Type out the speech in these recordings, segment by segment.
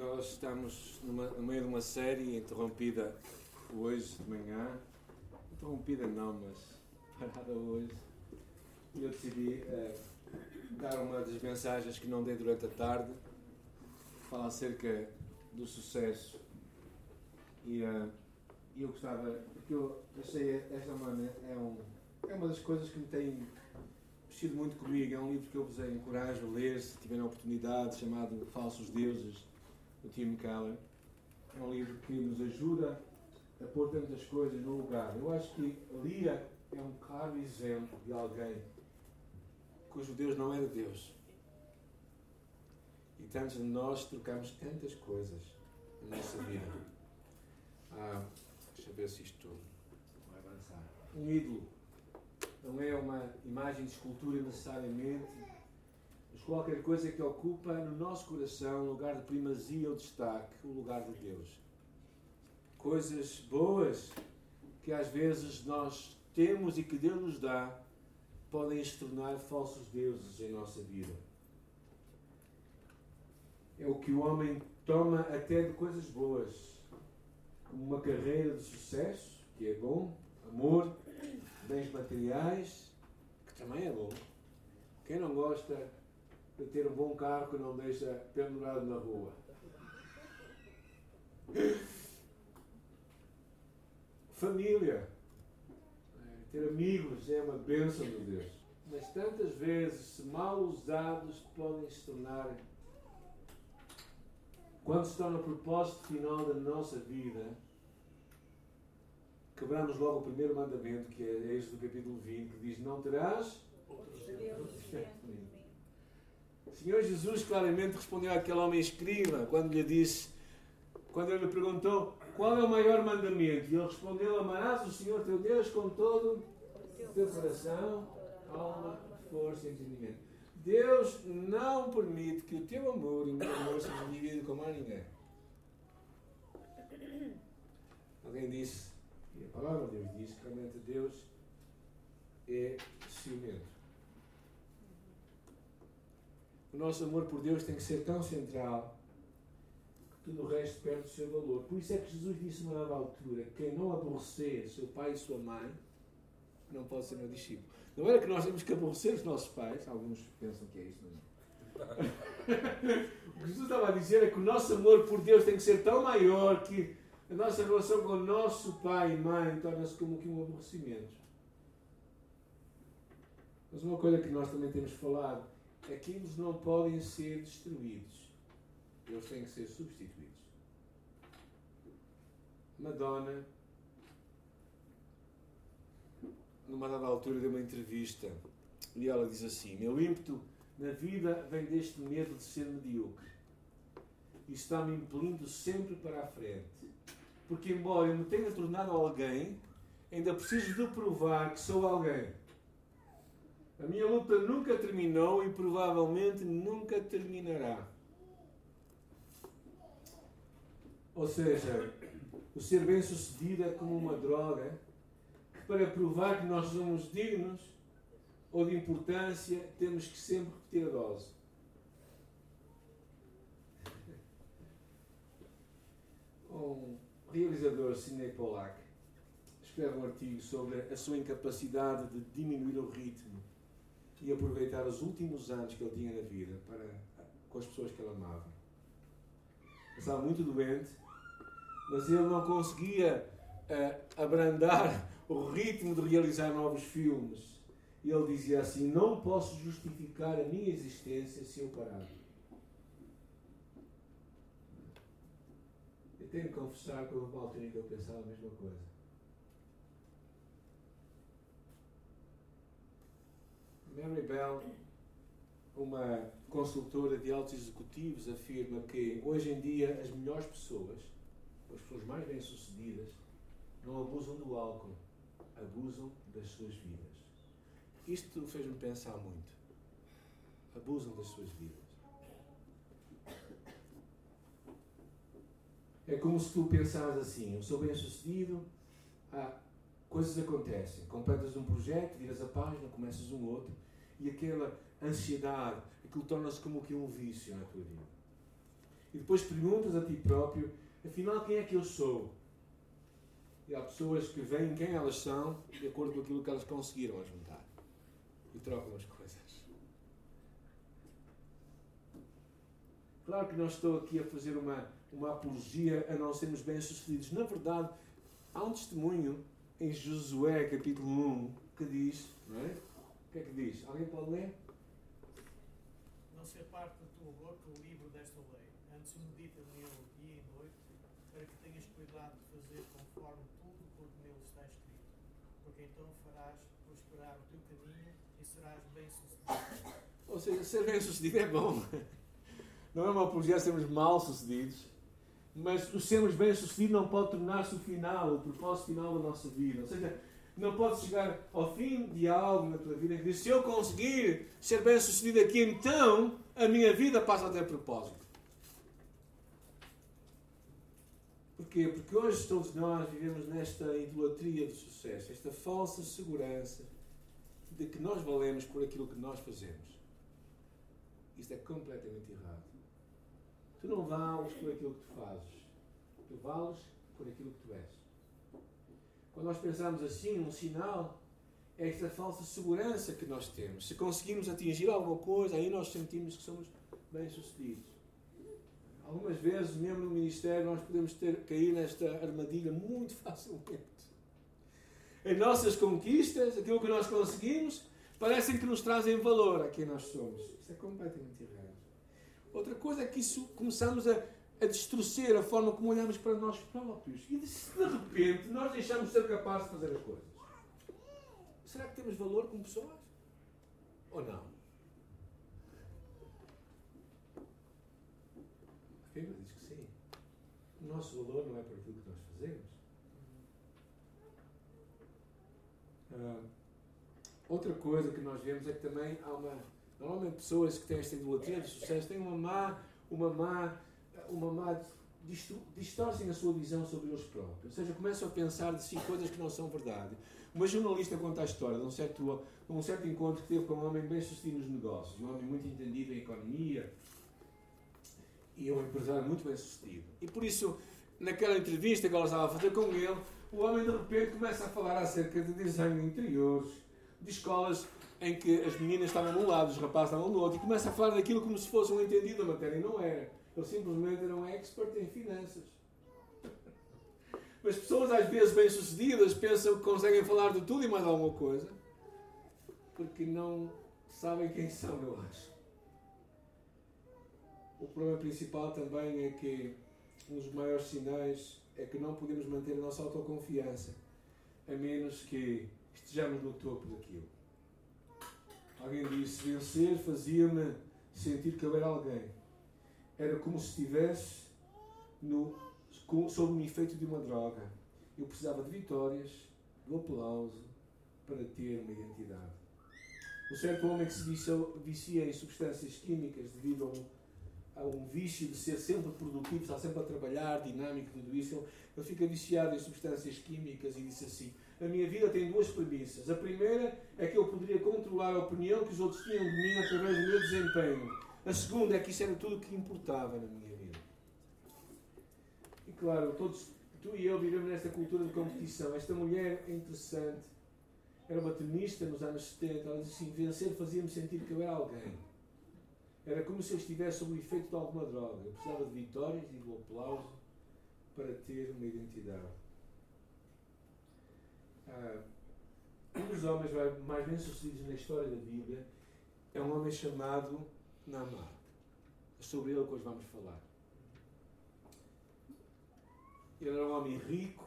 Nós estamos numa, no meio de uma série interrompida hoje de manhã. Interrompida não, mas parada hoje. E eu decidi uh, dar uma das mensagens que não dei durante a tarde. Falar acerca do sucesso. E uh, eu gostava, porque eu achei esta maneira, é, um, é uma das coisas que me tem mexido muito comigo. É um livro que eu vos encorajo a ler, se tiverem a oportunidade, chamado Falsos Deuses, do Tim Keller. É um livro que nos ajuda a pôr tantas coisas no lugar. Eu acho que Lia é um claro exemplo de alguém cujo Deus não era Deus. E tantos de nós trocamos tantas coisas na nossa vida. Ah, deixa eu ver se isto vai avançar. Um ídolo não é uma imagem de escultura necessariamente, mas qualquer coisa que ocupa no nosso coração um lugar de primazia ou destaque, o lugar de Deus. Coisas boas que às vezes nós temos e que Deus nos dá podem se tornar falsos deuses em nossa vida. É o que o homem toma até de coisas boas, como uma carreira de sucesso, que é bom, amor, bens materiais, que também é bom. Quem não gosta de ter um bom carro que não deixa pendurado na rua? Família. Ter amigos é uma bênção de Deus. Mas tantas vezes, se mal usados, podem se tornar. Quando se torna o propósito final da nossa vida, quebramos logo o primeiro mandamento, que é este do capítulo 20, que diz: Não terás. O Senhor Jesus claramente respondeu àquele homem escriba quando lhe disse, quando ele lhe perguntou qual é o maior mandamento, e ele respondeu: Amarás o Senhor teu Deus com todo o teu coração, alma, força e entendimento. Deus não permite que o teu amor e o meu amor sejam divididos com mais ninguém. Alguém disse e a palavra de Deus diz que realmente Deus é ciumento. O nosso amor por Deus tem que ser tão central que tudo o resto perde o seu valor. Por isso é que Jesus disse numa nova altura: quem não aborrecer seu pai e sua mãe não pode ser meu discípulo. Não era que nós temos que aborrecer os nossos pais, alguns pensam que é isso, não é? o que Jesus estava a dizer é que o nosso amor por Deus tem que ser tão maior que a nossa relação com o nosso pai e mãe torna-se como que um aborrecimento. Mas uma coisa que nós também temos falado é que eles não podem ser destruídos. Eles têm que ser substituídos. Madonna, numa dada altura, deu uma entrevista e ela diz assim: Meu ímpeto na vida vem deste medo de ser medíocre. E está-me impelindo sempre para a frente porque, embora eu me tenha tornado alguém, ainda preciso de provar que sou alguém. A minha luta nunca terminou e provavelmente nunca terminará. Ou seja, o ser bem-sucedido é como uma droga que, para provar que nós somos dignos ou de importância, temos que sempre repetir a dose. Um, realizador Sidney Pollack escreve um artigo sobre a sua incapacidade de diminuir o ritmo e aproveitar os últimos anos que ele tinha na vida para, com as pessoas que ele amava. Ele estava muito doente, mas ele não conseguia uh, abrandar o ritmo de realizar novos filmes. E ele dizia assim: Não posso justificar a minha existência se eu parar. tenho que confessar que houve uma altura que eu pensava a mesma coisa. Mary Bell, uma consultora de altos executivos, afirma que hoje em dia as melhores pessoas, as pessoas mais bem-sucedidas, não abusam do álcool, abusam das suas vidas. Isto fez-me pensar muito. Abusam das suas vidas. É como se tu pensares assim: eu sou bem sucedido, ah, coisas acontecem. Completas um projeto, viras a página, começas um outro, e aquela ansiedade, aquilo torna-se como que um vício na tua vida. E depois perguntas a ti próprio, afinal, quem é que eu sou? E há pessoas que veem quem elas são de acordo com aquilo que elas conseguiram juntar. E trocam as coisas. Claro que não estou aqui a fazer uma, uma apologia a não sermos bem-sucedidos. Na verdade, há um testemunho em Josué, capítulo 1, que diz, não é? O que é que diz? Alguém pode ler? Não ser parte da tua boca o livro desta lei. Antes medita nele dia e noite, para que tenhas cuidado de fazer conforme tudo quanto nele está escrito. Porque então farás prosperar o teu caminho e serás bem-sucedido. Ou seja, ser bem-sucedido é bom. Não é uma apologia sermos mal-sucedidos. Mas o sermos bem-sucedido não pode tornar-se o final, o propósito final da nossa vida. Ou seja, não pode chegar ao fim de algo na tua vida e dizer: se eu conseguir ser bem-sucedido aqui, então a minha vida passa a ter propósito. Porquê? Porque hoje todos nós vivemos nesta idolatria do sucesso, esta falsa segurança de que nós valemos por aquilo que nós fazemos. Isto é completamente errado. Tu não vales por aquilo que tu fazes. Tu vales por aquilo que tu és. Quando nós pensamos assim, um sinal é esta falsa segurança que nós temos. Se conseguimos atingir alguma coisa, aí nós sentimos que somos bem-sucedidos. Algumas vezes, mesmo no ministério, nós podemos ter, cair nesta armadilha muito facilmente. As nossas conquistas, aquilo que nós conseguimos, parecem que nos trazem valor a quem nós somos. Isso é completamente errado. Outra coisa é que isso começamos a, a distorcer a forma como olhamos para nós próprios. E de, de repente nós deixamos de ser capazes de fazer as coisas. Será que temos valor como pessoas? Ou não? A Bíblia diz que sim. O nosso valor não é por aquilo que nós fazemos. Uh, outra coisa que nós vemos é que também há uma Normalmente pessoas que têm esta idolatria de sucesso têm uma má, uma má, uma má distorcem a sua visão sobre eles próprios. Ou seja, começam a pensar de si coisas que não são verdade. Uma jornalista conta a história de um certo, um certo encontro que teve com um homem bem sucedido nos negócios, um homem muito entendido em economia e um empresário muito bem sucedido. E por isso, naquela entrevista que ela estava a fazer com ele, o homem de repente começa a falar acerca de desenho de interiores, de escolas em que as meninas estavam de um lado, os rapazes estavam do outro, e começa a falar daquilo como se fosse um entendido da matéria. E não era. Ele simplesmente era um expert em finanças. Mas pessoas, às vezes bem-sucedidas, pensam que conseguem falar de tudo e mais alguma coisa, porque não sabem quem são, eu acho. O problema principal também é que um dos maiores sinais é que não podemos manter a nossa autoconfiança, a menos que estejamos no topo daquilo. Alguém disse: vencer fazia-me sentir que eu era alguém. Era como se estivesse no, sob o efeito de uma droga. Eu precisava de vitórias, do aplauso, para ter uma identidade. Um certo homem que se vicia em substâncias químicas devido a um, a um vício de ser sempre produtivo, estar sempre a trabalhar, dinâmico, tudo isso, ele, ele fica viciado em substâncias químicas e disse assim: a minha vida tem duas premissas. A primeira é que eu poderia controlar a opinião que os outros tinham de mim através do meu desempenho. A segunda é que isso era tudo o que importava na minha vida. E claro, todos, tu e eu vivemos nesta cultura de competição. Esta mulher é interessante. Era uma tenista nos anos 70. Ela disse assim: vencer fazia-me sentir que eu era alguém. Era como se eu estivesse sob o efeito de alguma droga. Eu precisava de vitórias e do aplauso para ter uma identidade. Ah, um dos homens mais bem-sucedidos na história da Bíblia é um homem chamado Naamã. É sobre ele que hoje vamos falar. Ele era um homem rico,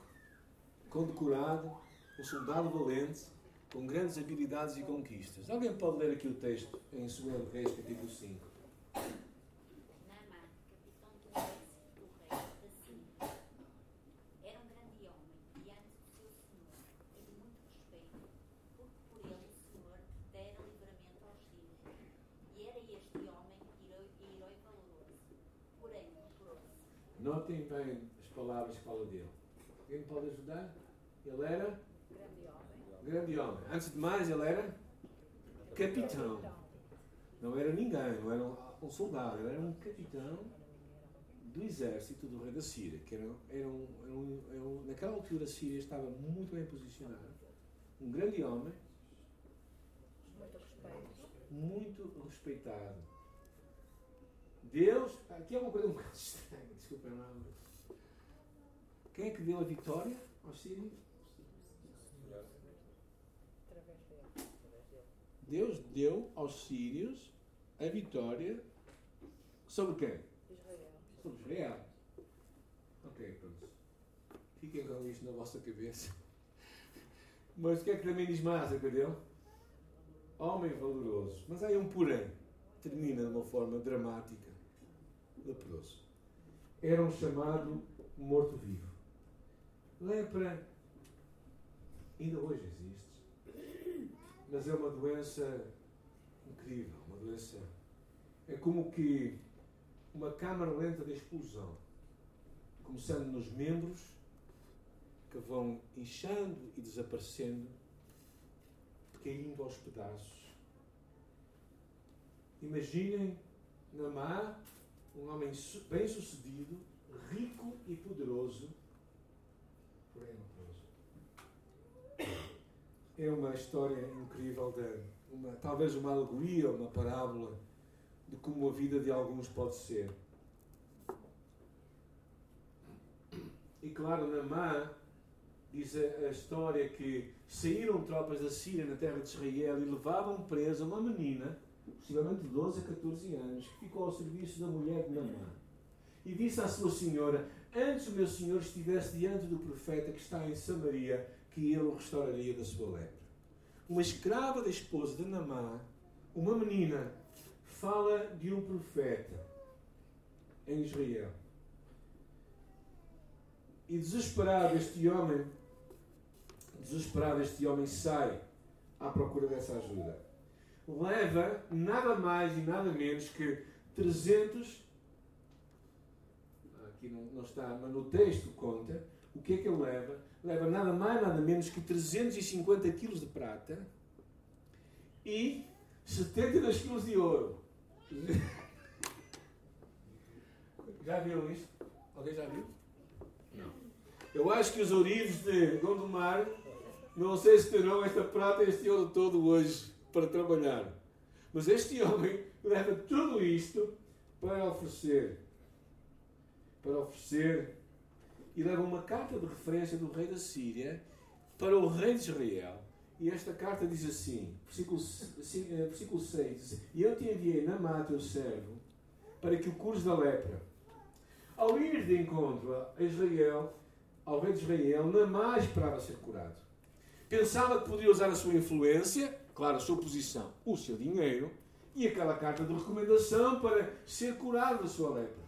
condecorado, um soldado valente, com grandes habilidades e conquistas. Alguém pode ler aqui o texto em 2 Reis, capítulo 5? Notem bem as palavras que fala dele. Alguém me pode ajudar? Ele era? Grande homem. Grande homem. Antes de mais, ele era? Capitão. Não era ninguém, não era um soldado, ele era um capitão do exército do rei da Síria, que era, era, um, era, um, era um, naquela altura a Síria estava muito bem posicionada. Um grande homem, muito respeitado. Deus, aqui é uma coisa um bocado estranha, desculpa mas quem é que deu a vitória aos sírios? Deus deu aos sírios a vitória sobre quem? Israel. Sobre Israel. Ok, pronto. Fiquem com isto na vossa cabeça. Mas o que é que também diz mais dele? Homem valoroso. Mas aí um porém. Termina de uma forma dramática. Leproso. Era um chamado morto-vivo. Lepra ainda hoje existe. Mas é uma doença incrível. Uma doença. É como que uma câmara lenta de explosão. Começando nos membros que vão inchando e desaparecendo, caindo aos pedaços. Imaginem Namá, um homem bem sucedido, rico e poderoso, porém leproso. É uma história incrível, de uma, talvez uma alegoria, uma parábola de como a vida de alguns pode ser. E claro, Namá diz a, a, história que saíram tropas da Síria na terra de Israel e levavam presa uma menina, possivelmente de 12 a 14 anos, que ficou ao serviço da mulher de Namã. E disse à sua senhora: Antes o meu senhor estivesse diante do profeta que está em Samaria, que ele o restauraria da sua lepra. Uma escrava da esposa de Namã, uma menina, fala de um profeta em Israel. E desesperado, este homem desesperado, este homem sai à procura dessa ajuda. Leva nada mais e nada menos que 300. Aqui não, não está, mas no texto conta. O que é que ele leva? Leva nada mais, nada menos que 350 quilos de prata e 72 quilos de ouro. Já viram isto? Alguém já viu? Não. Eu acho que os ourives de Gondomar não sei se terão esta prata, este ouro todo hoje para trabalhar. Mas este homem leva tudo isto para oferecer. Para oferecer. E leva uma carta de referência do rei da Síria para o rei de Israel. E esta carta diz assim, versículo, eh, versículo 6, diz, E eu te enviei na teu servo, para que o cures da lepra. Ao ir de encontro a Israel, ao rei de Israel, Namá esperava ser curado. Pensava que podia usar a sua influência, claro, a sua posição, o seu dinheiro e aquela carta de recomendação para ser curado da sua lepra.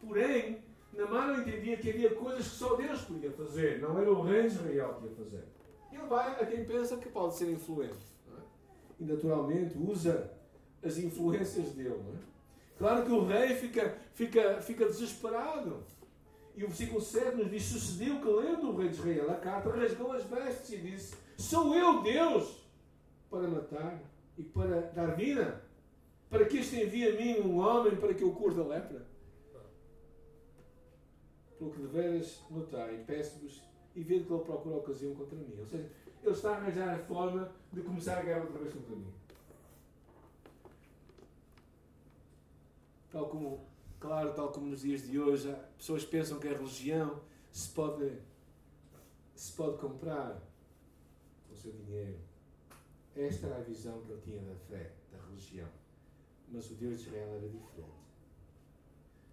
Porém, Namar não entendia que havia coisas que só Deus podia fazer, não era o rei de Israel que ia fazer. Ele vai a quem pensa que pode ser influente. É? E naturalmente usa as influências dele. É? Claro que o rei fica, fica, fica desesperado. E o versículo 7 nos diz: Sucedeu que, lendo o rei de Israel a carta, rasgou as vestes e disse: Sou eu Deus para matar e para dar vida? Para que este envie a mim um homem para que eu cure da lepra? Pelo que deveras notar, e peço-vos, e ver que ele procura ocasião contra mim. Ou seja, ele está a arranjar a forma de começar a guerra outra vez contra mim. Tal como Claro, tal como nos dias de hoje, pessoas pensam que a religião se pode, se pode comprar com o seu dinheiro. Esta era a visão que ele tinha da fé, da religião. Mas o Deus de Israel era diferente.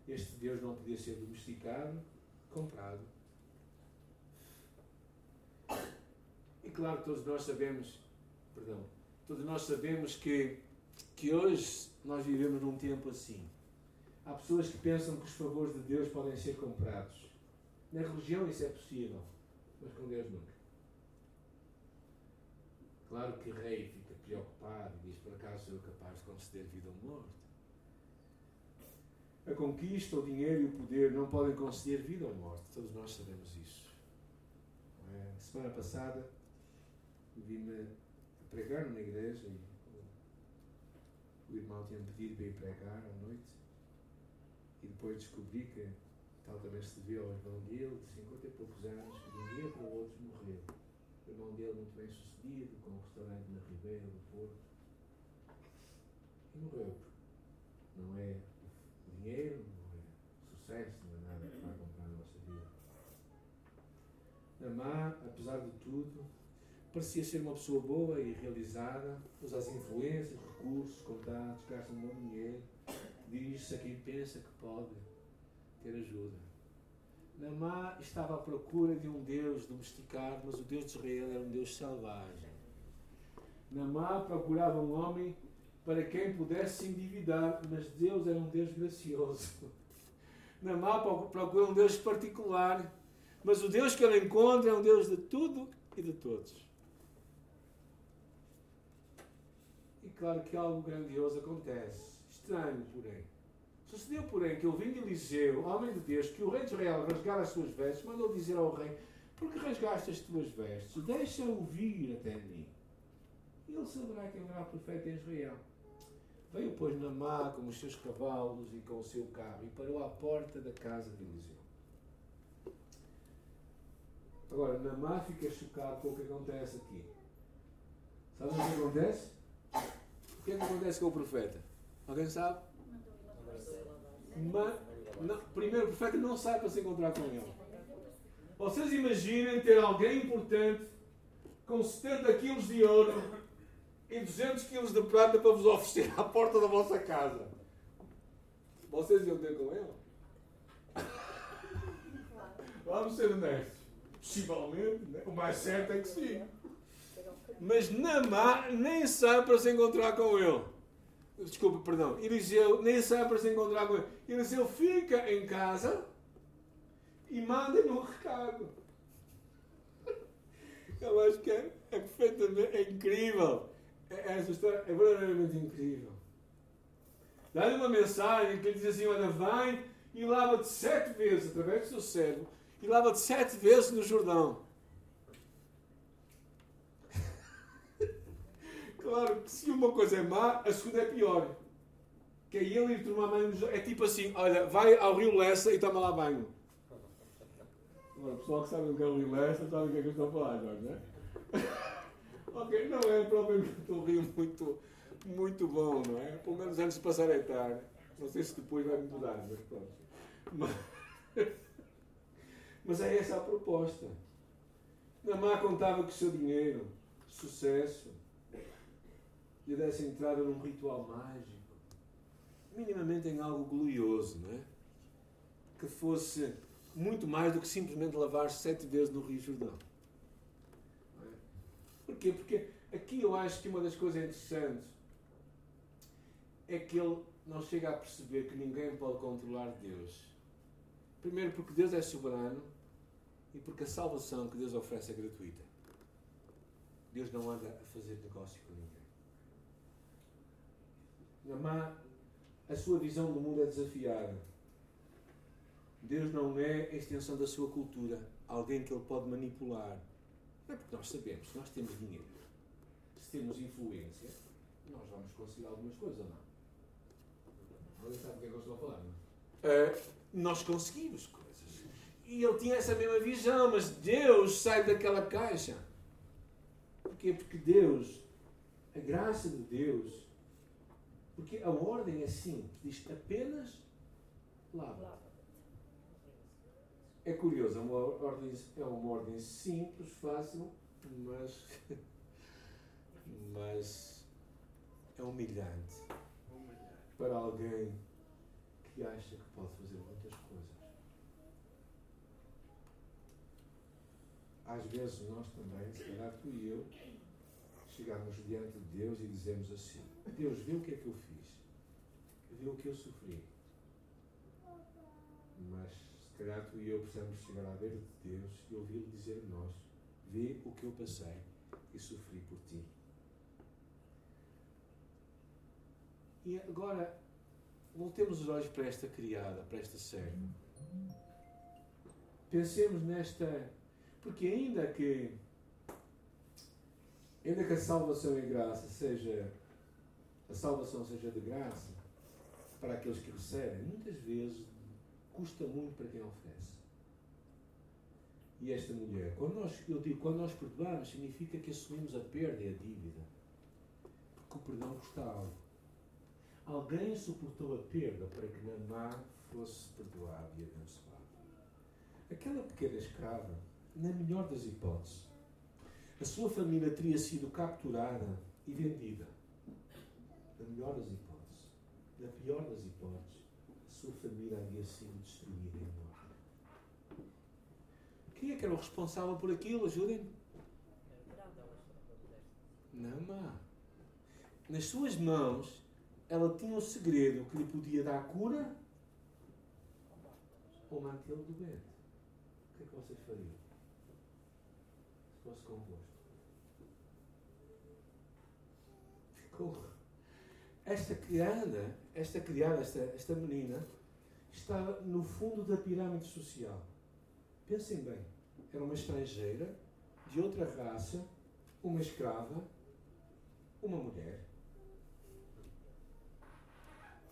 Este Deus não podia ser domesticado, comprado. E claro, todos nós sabemos, perdão, todos nós sabemos que, que hoje nós vivemos num tempo assim. Há pessoas que pensam que os favores de Deus podem ser comprados. Na religião isso é possível, mas com Deus nunca. Claro que o rei fica preocupado e diz: por acaso sou capaz de conceder vida ou morte? A conquista, o dinheiro e o poder não podem conceder vida ou morte. Todos nós sabemos isso. É? Semana passada vim-me pregar numa igreja e o irmão tinha-me pedido para ir pregar à noite. E depois descobri que tal também se devia ao irmão dele, de 50 e poucos anos, que de um dia para o outro morreu. O irmão dele muito bem sucedido, com um restaurante na Ribeira do Porto. E morreu. Não é dinheiro, não é sucesso, não é nada que vai comprar a nossa vida. Namá, apesar de tudo, parecia ser uma pessoa boa e realizada, usa as influências, recursos, contatos, gasta um bom dinheiro, dirige-se a quem pensa que pode ter ajuda. Namá estava à procura de um Deus domesticado, mas o Deus de Israel era um Deus selvagem. Namá procurava um homem para quem pudesse se endividar, mas Deus era um Deus gracioso. Namá procura um Deus particular, mas o Deus que ele encontra é um Deus de tudo e de todos. E claro que algo grandioso acontece. Estranho, porém. Sucedeu, porém, que ouvindo Eliseu, homem de Deus, que o rei de Israel rasgara as suas vestes, mandou dizer ao rei: Por que rasgaste as tuas vestes? Deixa-o vir até mim. E ele saberá que haverá profeta em Israel. Veio, pois, Namá com os seus cavalos e com o seu carro e parou à porta da casa de Eliseu. Agora, Namá fica chocado com o que acontece aqui. Sabe o que acontece? O que é que acontece com o profeta? Alguém sabe? Mas, não, primeiro, o profeta não sai para se encontrar com ele. Vocês imaginem ter alguém importante com 70 quilos de ouro e 200 quilos de prata para vos oferecer à porta da vossa casa. Vocês iam ter com ele? Vamos ser honestos. Possivelmente, né? o mais certo é que sim. Mas Namá nem sai para se encontrar com ele. Desculpa, perdão. Eliseu nem sai para se encontrar com ele. Eliseu fica em casa e manda-lhe um recado. Eu acho que é, é perfeitamente é incrível. É, essa história é verdadeiramente incrível. Dá-lhe uma mensagem que ele diz assim: Olha, vai e lava-te sete vezes através do seu servo e lava-te sete vezes no Jordão. claro que se uma coisa é má, a segunda é pior. Que é ele ir tomar banho no Jordão. É tipo assim: olha, vai ao rio Lessa e toma lá banho. Agora, o pessoal que sabe o que é o rio Lessa sabe o que é que eu estou a falar não é? ok, não é propriamente um rio muito, muito bom, não é? Pelo menos antes de passar a etar. Não sei se depois vai mudar, mas pronto. Mas... Mas é essa a proposta. Namá contava que o seu dinheiro, sucesso, lhe desse entrada num ritual mágico, minimamente em algo glorioso, não é? Que fosse muito mais do que simplesmente lavar sete vezes no Rio Jordão. Porquê? Porque aqui eu acho que uma das coisas interessantes é que ele não chega a perceber que ninguém pode controlar Deus. Primeiro, porque Deus é soberano e porque a salvação que Deus oferece é gratuita. Deus não anda a fazer negócio com ninguém. Namá, a sua visão do mundo é desafiada. Deus não é a extensão da sua cultura, alguém que ele pode manipular. Não é porque nós sabemos, se nós temos dinheiro, se temos influência, nós vamos conseguir algumas coisas ou não? Alguém sabe o que é que eu estou a falar, não? É, nós conseguimos coisas. E ele tinha essa mesma visão, mas Deus sai daquela caixa. Porquê? Porque Deus, a graça de Deus, porque a ordem é simples, diz apenas lava. É curioso, é uma ordem, é uma ordem simples, fácil, mas, mas é humilhante para alguém que acha que pode fazer muitas coisas. Às vezes nós também, se calhar tu e eu, chegamos diante de Deus e dizemos assim: Deus, vê o que é que eu fiz, vê o que eu sofri. Mas calhar tu e eu precisamos chegar à beira de Deus e ouvi-lo dizer a nós: Vê o que eu passei e sofri por ti. E agora, voltemos os olhos para esta criada, para esta serva. Pensemos nesta. Porque ainda que. Ainda que a salvação e graça seja. A salvação seja de graça para aqueles que recebem, muitas vezes custa muito para quem oferece. E esta mulher, quando nós, eu digo, quando nós perdoamos, significa que assumimos a perda e a dívida. Porque o perdão custa algo. Alguém suportou a perda para que Namá fosse perdoado e abençoado. Aquela pequena escrava, na melhor das hipóteses, a sua família teria sido capturada e vendida. Na melhor das hipóteses. Na pior das hipóteses, sua família havia sido destruída e morta. Quem é que era o responsável por aquilo? Ajudem-me. Namá. Nas suas mãos, ela tinha um segredo que lhe podia dar cura ou mantê-lo doente. O que é que vocês fariam? Se fosse convosco. Ficou. Esta criada, esta criada, esta, esta menina, está no fundo da pirâmide social. Pensem bem. Era uma estrangeira, de outra raça, uma escrava, uma mulher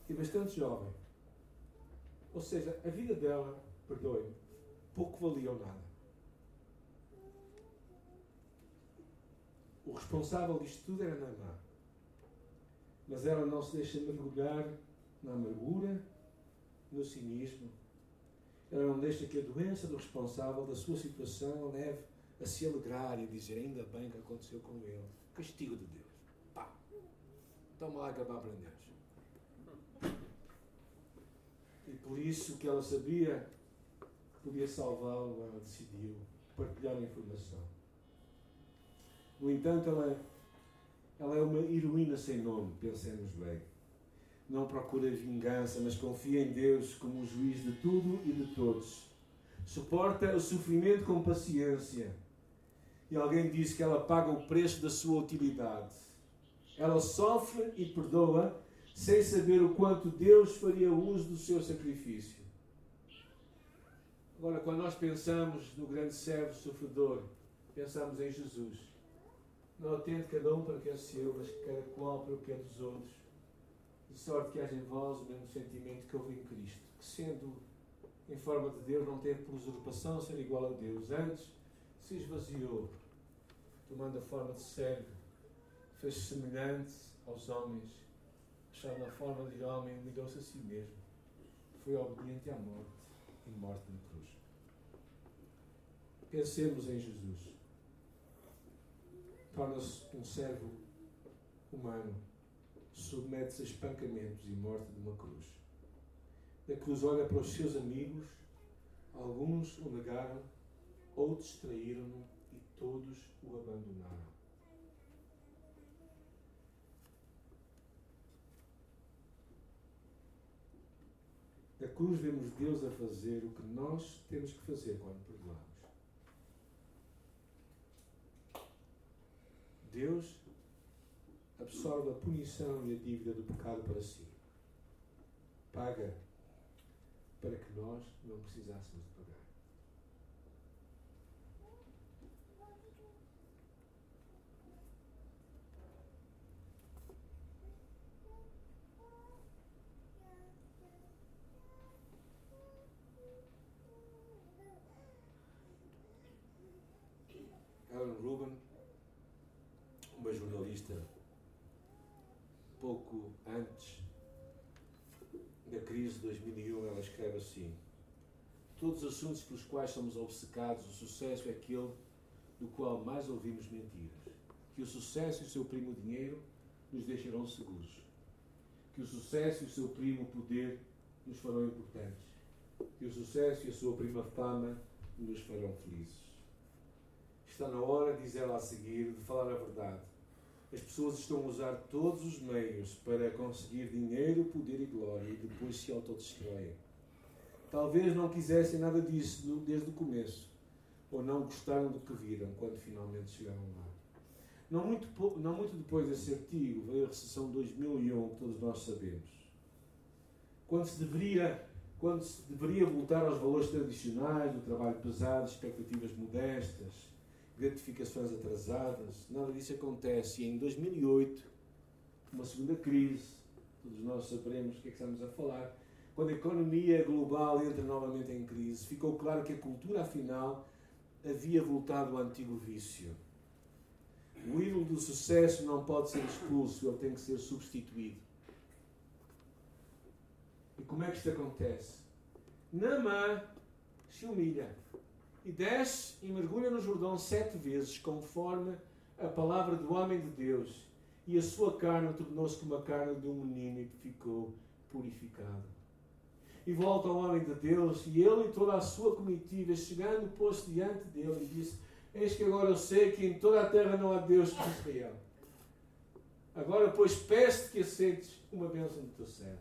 e bastante jovem. Ou seja, a vida dela, perdoe-me, pouco valia ou nada. O responsável disto tudo era Naamã. Mas ela não se deixa mergulhar na amargura, no cinismo. Ela não deixa que a doença do responsável da sua situação leve a se alegrar e dizer ainda bem que aconteceu com ele. Castigo de Deus. Pá! Toma lá acabar para Deus. E por isso que ela sabia que podia salvá-lo, ela decidiu partilhar a informação. No entanto, ela, ela é uma heroína sem nome, pensemos bem. Não procura vingança, mas confia em Deus como o juiz de tudo e de todos. Suporta o sofrimento com paciência. E alguém disse que ela paga o preço da sua utilidade. Ela sofre e perdoa sem saber o quanto Deus faria uso do seu sacrifício. Agora, quando nós pensamos no grande servo sofredor, pensamos em Jesus. Não atende cada um para o que é seu, mas cada qual para o que é dos outros. De sorte que haja em vós o mesmo sentimento que houve em Cristo, que sendo em forma de Deus, não teve por usurpação ser igual a Deus. Antes se esvaziou, tomando a forma de servo, fez-se semelhante aos homens achado na forma de homem, humilhou-se a si mesmo. Foi obediente à morte e morte na cruz. Pensemos em Jesus. Torna-se um servo humano. Submete-se a espancamentos e morte de uma cruz. Da cruz olha para os seus amigos. Alguns o negaram, outros traíram-no e todos o abandonaram. Da cruz vemos Deus a fazer o que nós temos que fazer quando perdoamos. Deus absorve a punição e a dívida do pecado para si. Paga para que nós não precisássemos de pagar. Ellen Rubin, uma jornalista, pouco antes da crise de 2001, ela escreve assim: Todos os assuntos pelos quais somos obcecados, o sucesso é aquele do qual mais ouvimos mentiras. Que o sucesso e o seu primo dinheiro nos deixarão seguros. Que o sucesso e o seu primo poder nos farão importantes. Que o sucesso e a sua prima fama nos farão felizes. Está na hora, diz ela a seguir, de falar a verdade. As pessoas estão a usar todos os meios para conseguir dinheiro, poder e glória e depois se autodestroem. Talvez não quisessem nada disso desde o começo, ou não gostaram do que viram quando finalmente chegaram lá. Não muito, não muito depois desse artigo veio a recessão de 2001, que todos nós sabemos. Quando se deveria, quando se deveria voltar aos valores tradicionais do trabalho pesado, expectativas modestas, gratificações atrasadas, nada disso acontece. E em 2008, uma segunda crise, todos nós saberemos o que é que estamos a falar, quando a economia global entra novamente em crise, ficou claro que a cultura, afinal, havia voltado ao antigo vício. O ídolo do sucesso não pode ser expulso, ele tem que ser substituído. E como é que isto acontece? Namã se humilha e desce e mergulha no Jordão sete vezes, conforme a palavra do homem de Deus. E a sua carne tornou-se como a carne de um menino e ficou purificado. E volta ao homem de Deus, e ele e toda a sua comitiva, chegando, pôs-se diante dele e disse: Eis que agora eu sei que em toda a terra não há Deus como Israel. Agora, pois, peço-te que aceites uma bênção do teu servo.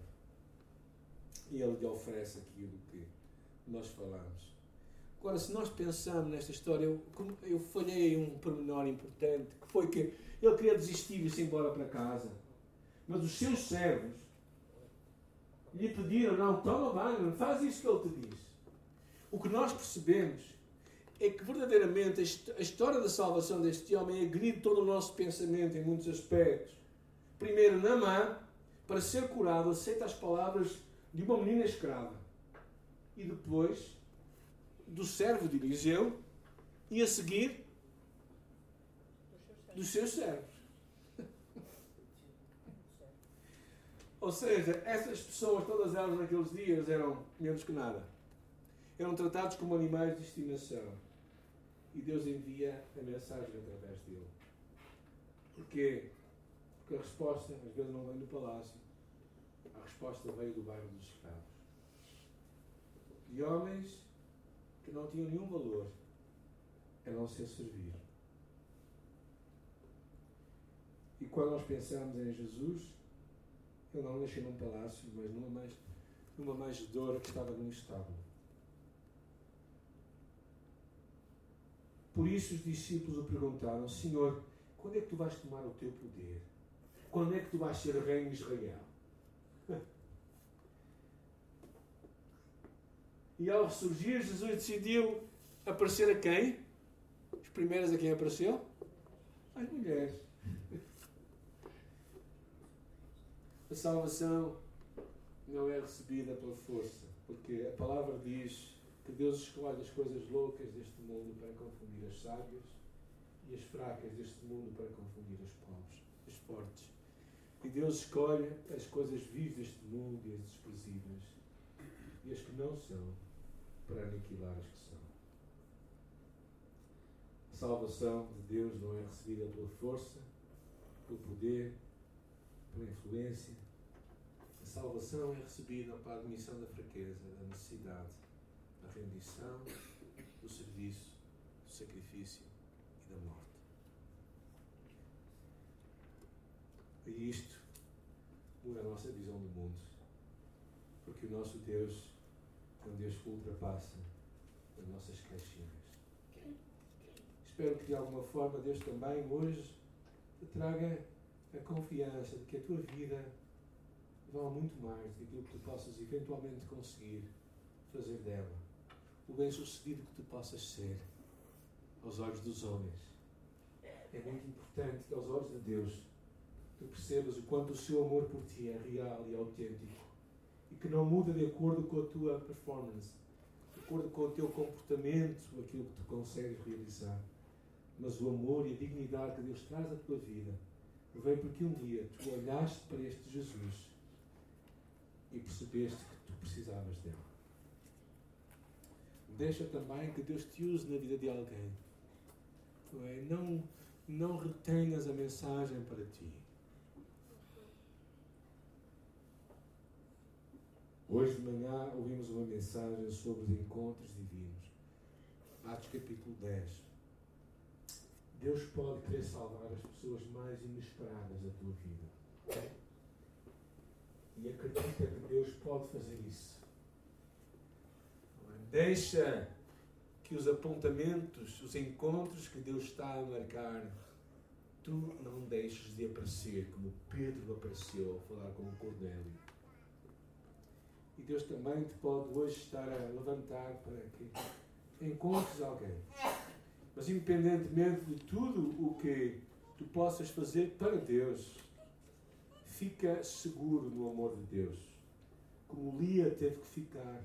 E ele lhe oferece aquilo que nós falamos. Agora, se nós pensarmos nesta história, eu, eu falhei um pormenor importante, que foi que ele queria desistir e ir embora para casa. Mas os seus servos lhe pediram, não, toma banho, faz isso que ele te diz. O que nós percebemos é que verdadeiramente a história da salvação deste homem agride todo o nosso pensamento em muitos aspectos. Primeiro, Namã, para ser curado, aceita as palavras de uma menina escrava. E depois, do servo de Eliseu. E a seguir, dos seus servos. Ou seja, essas pessoas, todas elas naqueles dias, eram menos que nada. Eram tratados como animais de estimação e Deus envia a mensagem através dele. Porquê? Porque a resposta às vezes não vem do palácio, a resposta veio do bairro dos escravos. De homens que não tinham nenhum valor a não ser servir. E quando nós pensamos em Jesus, ele não nasceu num palácio, mas numa, mais, numa manjedoura que estava num estábulo. Por isso os discípulos o perguntaram: Senhor, quando é que tu vais tomar o teu poder? Quando é que tu vais ser rei em Israel? E ao ressurgir, Jesus decidiu aparecer a quem? Os primeiros a quem apareceu? As mulheres. A salvação não é recebida pela força, porque a palavra diz que Deus escolhe as coisas loucas deste mundo para confundir as sábias e as fracas deste mundo para confundir os pobres, os fortes. E Deus escolhe as coisas vivas deste mundo e as desprezíveis e as que não são para aniquilar as que são. A salvação de Deus não é recebida pela força, pelo poder, pela influência. A salvação é recebida para a admissão da fraqueza, da necessidade da rendição, do serviço, do sacrifício e da morte. E isto muda a nossa visão do mundo. Porque o nosso Deus Deus ultrapassa as nossas caixinhas. Espero que de alguma forma Deus também hoje te traga a confiança de que a tua vida vale muito mais do que tu possas eventualmente conseguir fazer dela o bem-sucedido que tu possas ser aos olhos dos homens. É muito importante que aos olhos de Deus tu percebas o quanto o seu amor por ti é real e autêntico e que não muda de acordo com a tua performance, de acordo com o teu comportamento, aquilo que tu consegues realizar. Mas o amor e a dignidade que Deus traz à tua vida vem porque um dia tu olhaste para este Jesus e percebeste que tu precisavas dele. Deixa também que Deus te use na vida de alguém. É? Não, não retenhas a mensagem para ti. Hoje de manhã ouvimos uma mensagem sobre os encontros divinos. Atos capítulo 10. Deus pode querer salvar as pessoas mais inesperadas da tua vida. E acredita que Deus pode fazer isso. Deixa que os apontamentos, os encontros que Deus está a marcar, tu não deixes de aparecer como Pedro apareceu ao falar com o Cornélio. E Deus também te pode hoje estar a levantar para que encontres alguém. Mas independentemente de tudo o que tu possas fazer para Deus, fica seguro no amor de Deus. como Lia teve que ficar,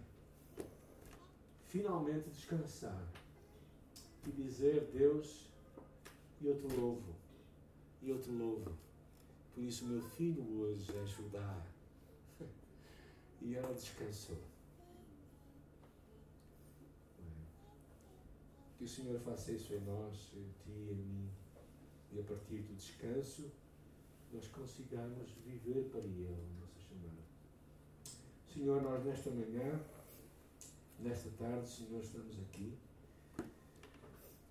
finalmente descansar e dizer: Deus, eu te louvo, eu te louvo. Por isso, meu filho hoje é Judá. E ela descansou. Que o Senhor faça isso em nós, em ti e em mim. E a partir do descanso, nós consigamos viver para Ele, a nossa chamada. Senhor, nós nesta manhã, nesta tarde, Senhor, estamos aqui,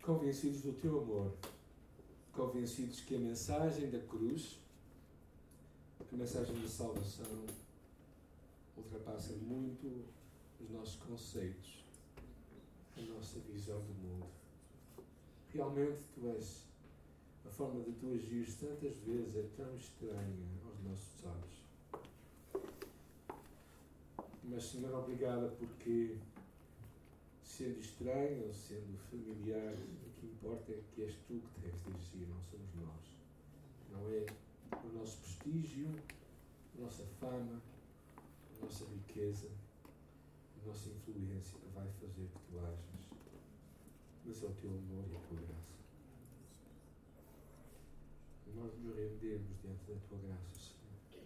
convencidos do Teu amor, convencidos que a mensagem da cruz, a mensagem da salvação, ultrapassa muito os nossos conceitos, a nossa visão do mundo. Realmente Tu és a forma de tu agires tantas vezes é tão estranha aos nossos olhos. Mas, Senhor, obrigada porque, sendo estranho ou sendo familiar, o que importa é que és tu que tens de agir, não somos nós. Não é o nosso prestígio, a nossa fama, riqueza, a nossa influência que vai fazer que tu ajas, mas é o teu amor e a tua graça nós nos rendemos diante da tua graça, Senhor.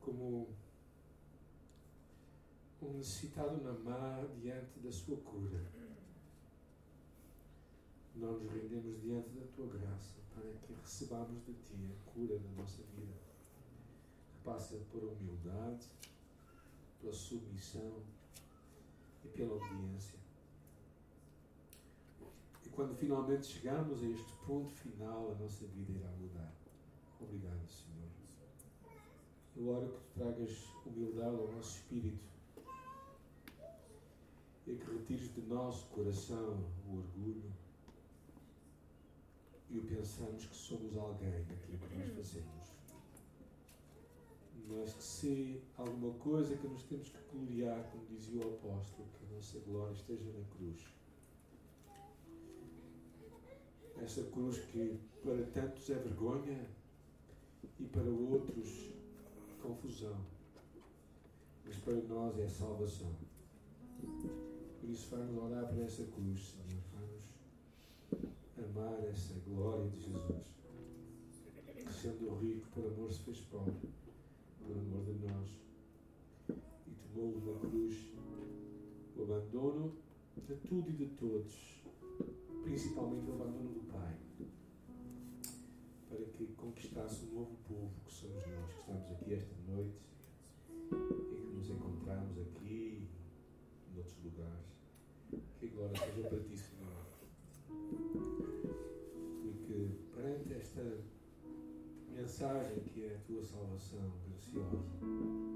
Como um necessitado na mar diante da sua cura. Nós nos rendemos diante da tua graça para que recebamos de ti a cura da nossa vida, passa por humildade, pela submissão e pela obediência quando finalmente chegamos a este ponto final, a nossa vida irá mudar. Obrigado, Senhor. Eu oro que tu tragas humildade ao nosso espírito e que retires de nosso coração o orgulho e o pensamos que somos alguém naquilo que nós fazemos. Mas que se alguma coisa que nos temos que gloriar, como dizia o apóstolo, que a nossa glória esteja na cruz essa cruz que para tantos é vergonha e para outros confusão, mas para nós é salvação. Por isso, faz-nos orar por essa cruz, Senhor. Faz-nos amar essa glória de Jesus, que sendo rico, por amor se fez pobre, por amor de nós, e tomou uma cruz, o abandono de tudo e de todos principalmente o abandono do Pai, para que conquistasse um novo povo que somos nós, que estamos aqui esta noite e que nos encontramos aqui e em outros lugares. Que a glória seja para ti, Senhor. E que perante esta mensagem que é a tua salvação silenciosa.